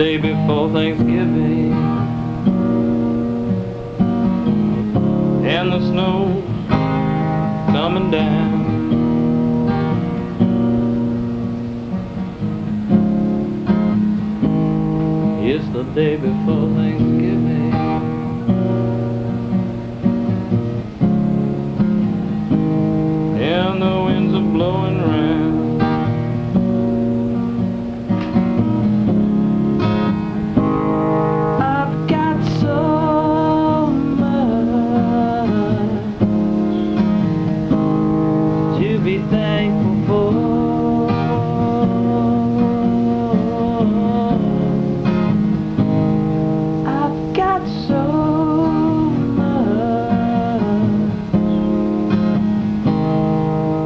day before Thanksgiving. And the snow coming down. It's the day before Thanksgiving. Thankful for. I've got so much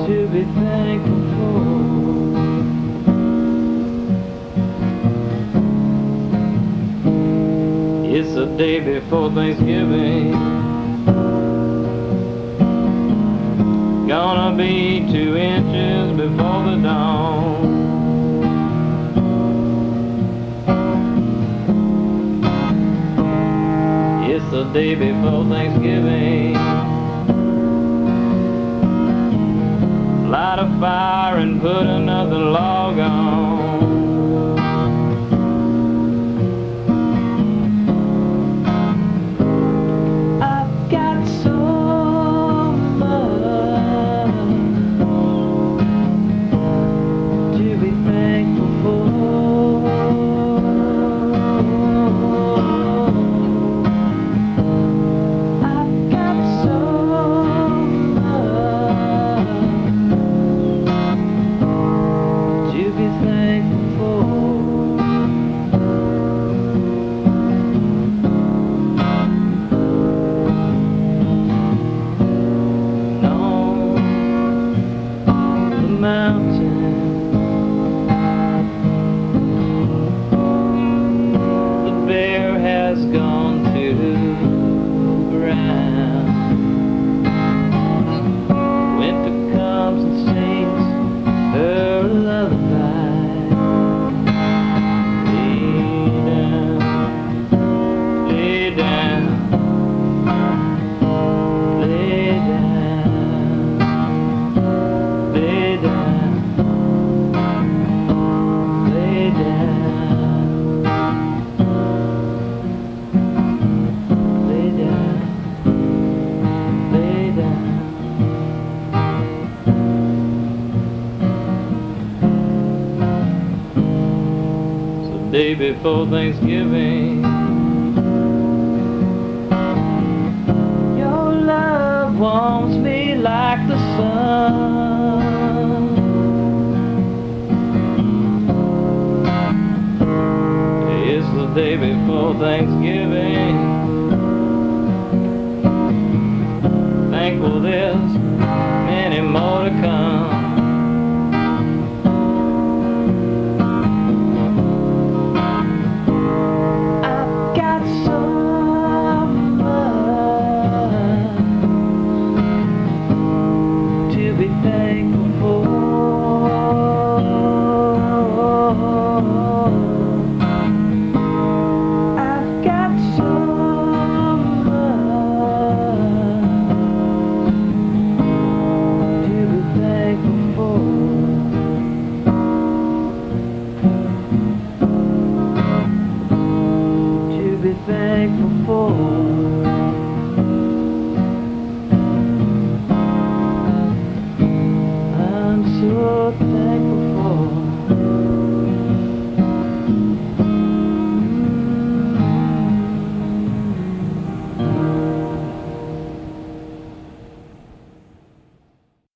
to be thankful for. It's the day before Thanksgiving. Gonna be two inches before the dawn. It's the day before Thanksgiving. Light a fire and put another log on. Day before Thanksgiving. Your love warms me like the sun. It's the day before Thanksgiving. Thankful there's